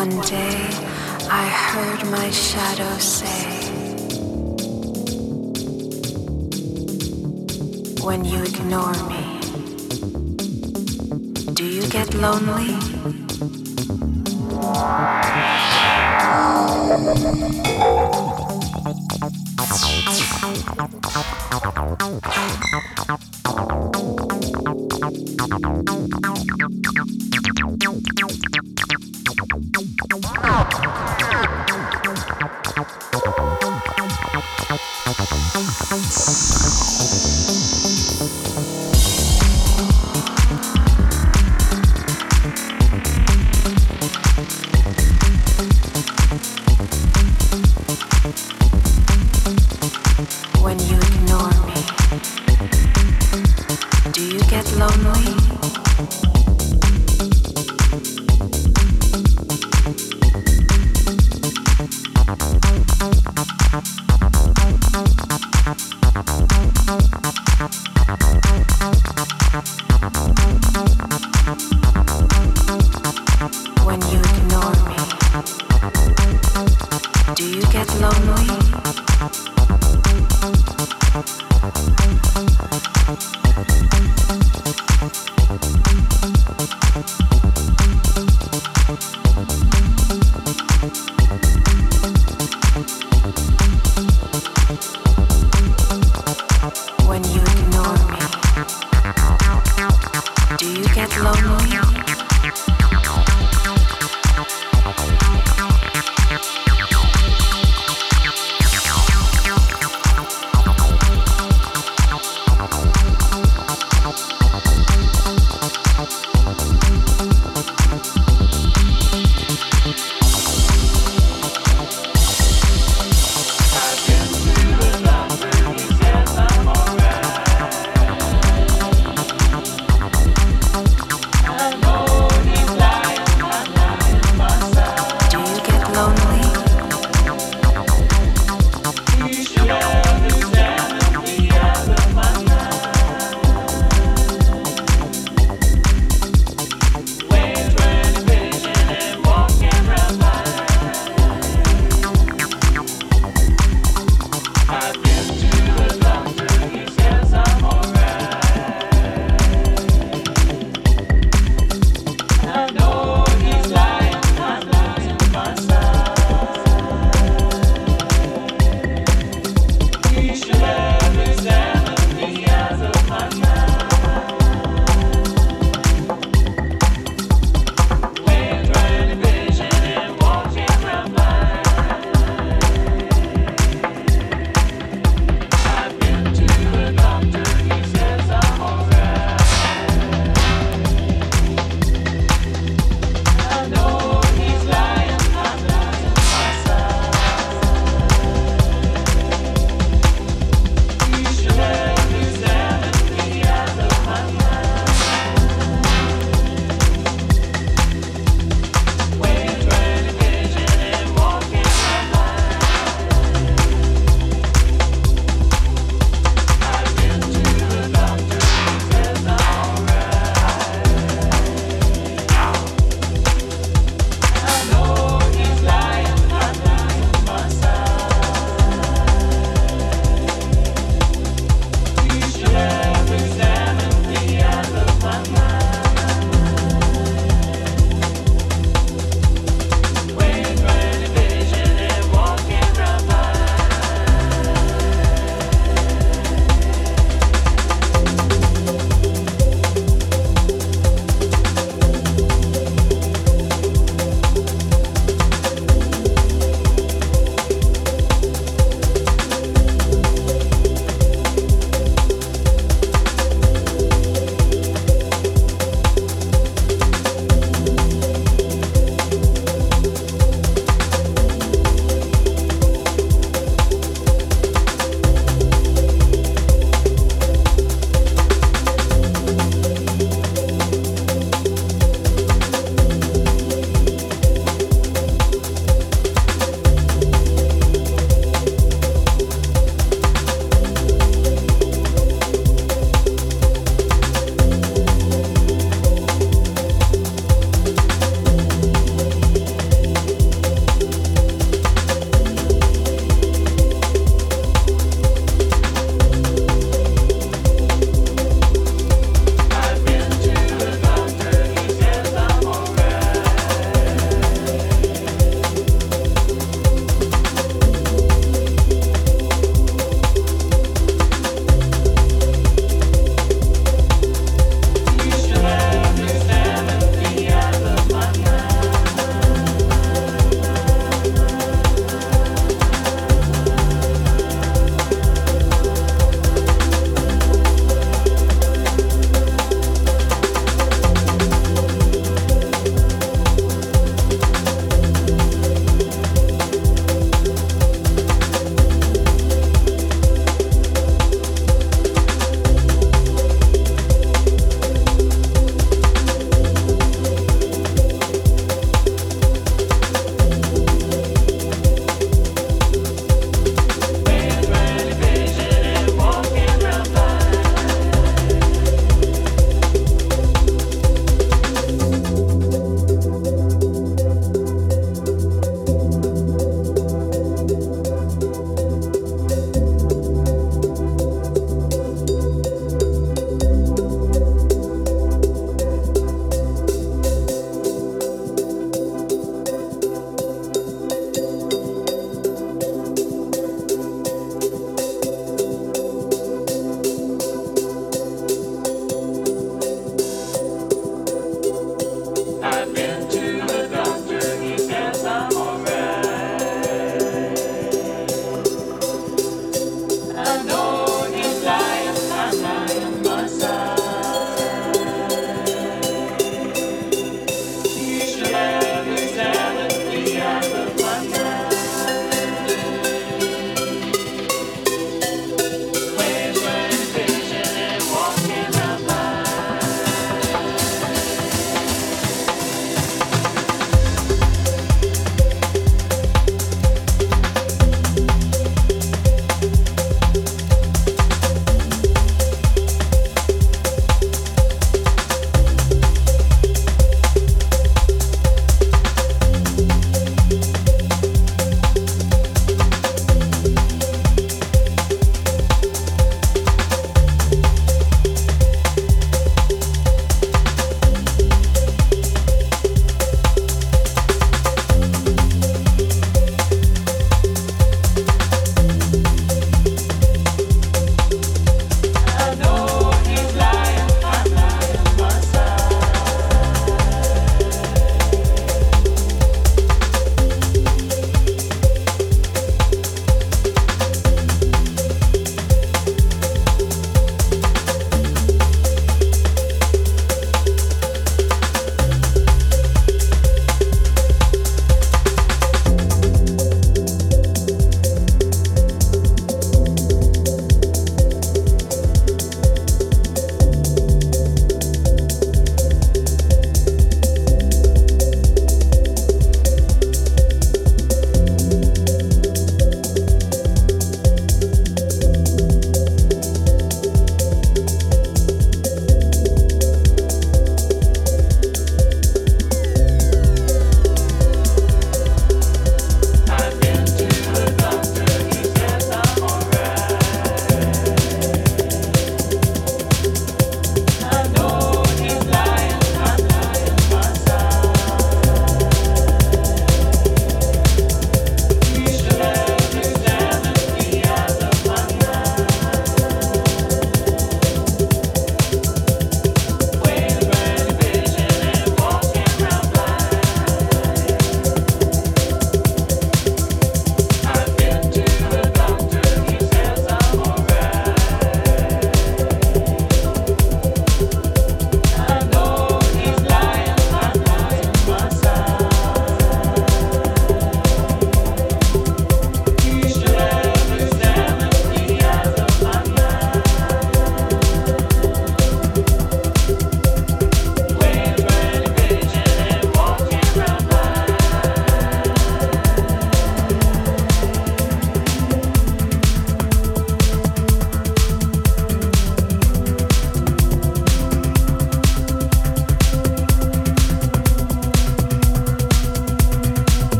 One day I heard my shadow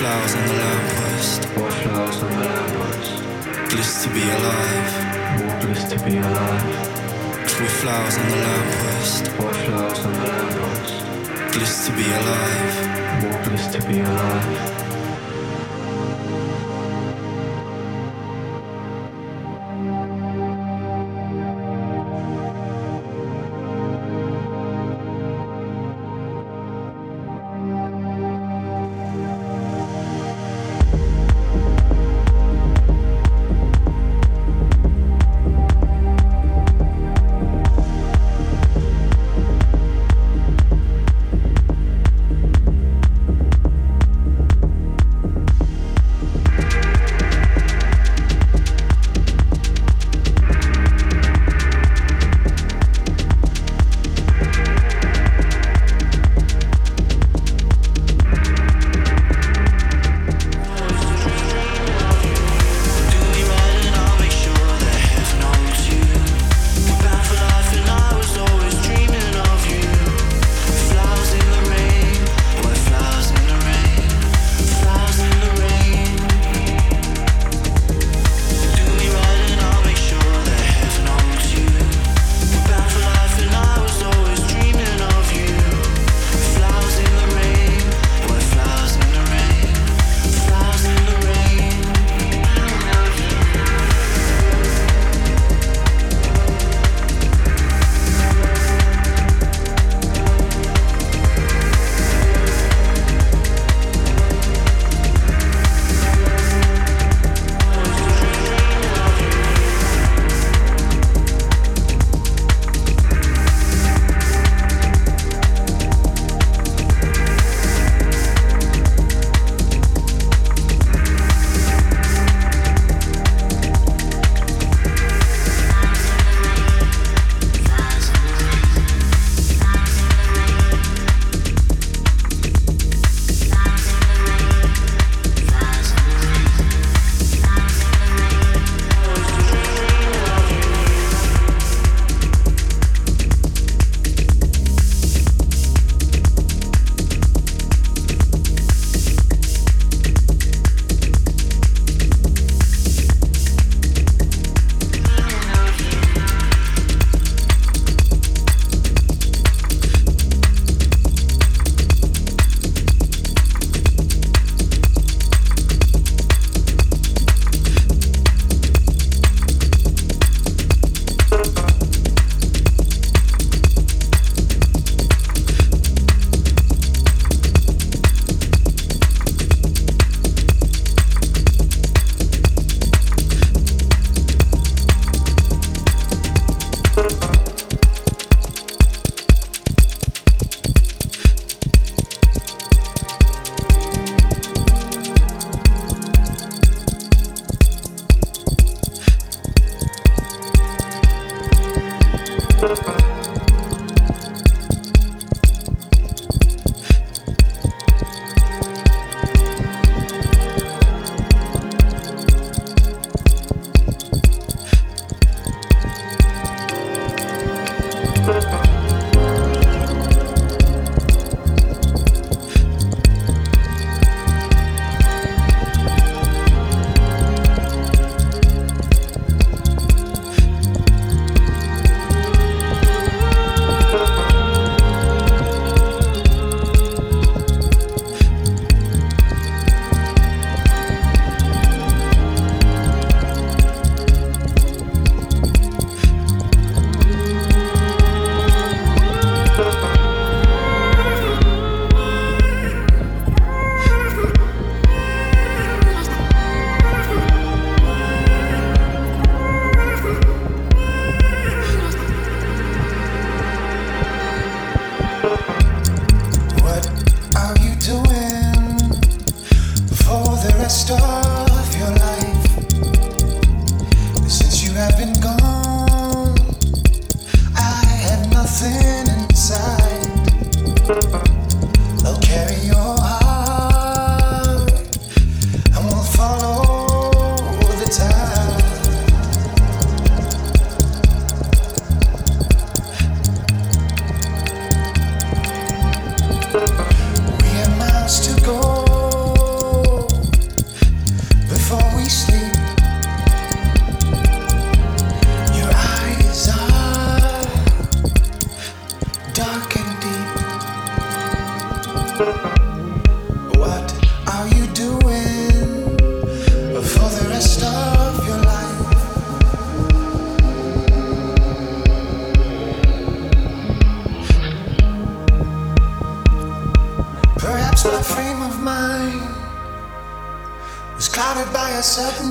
flowers on the lamppost. More flowers on the lamppost. Bliss to be alive. More bliss to be alive. With flowers on the lamppost. More flowers on the lamppost. Bliss to be alive. More bliss to be alive.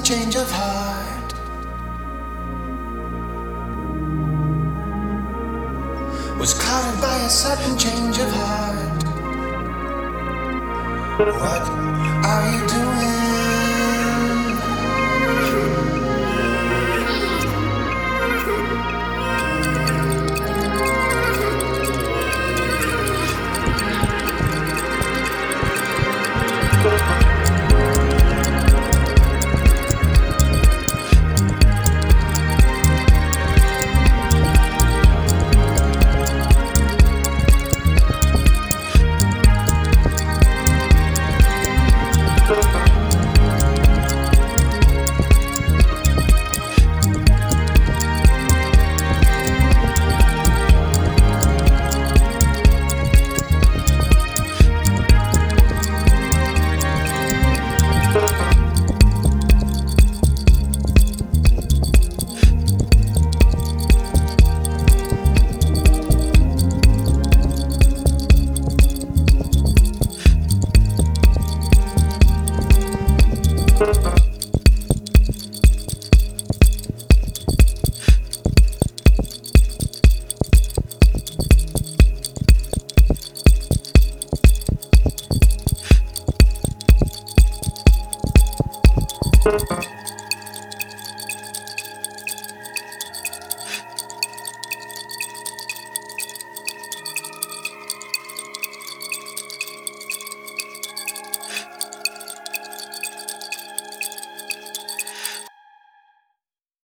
Change of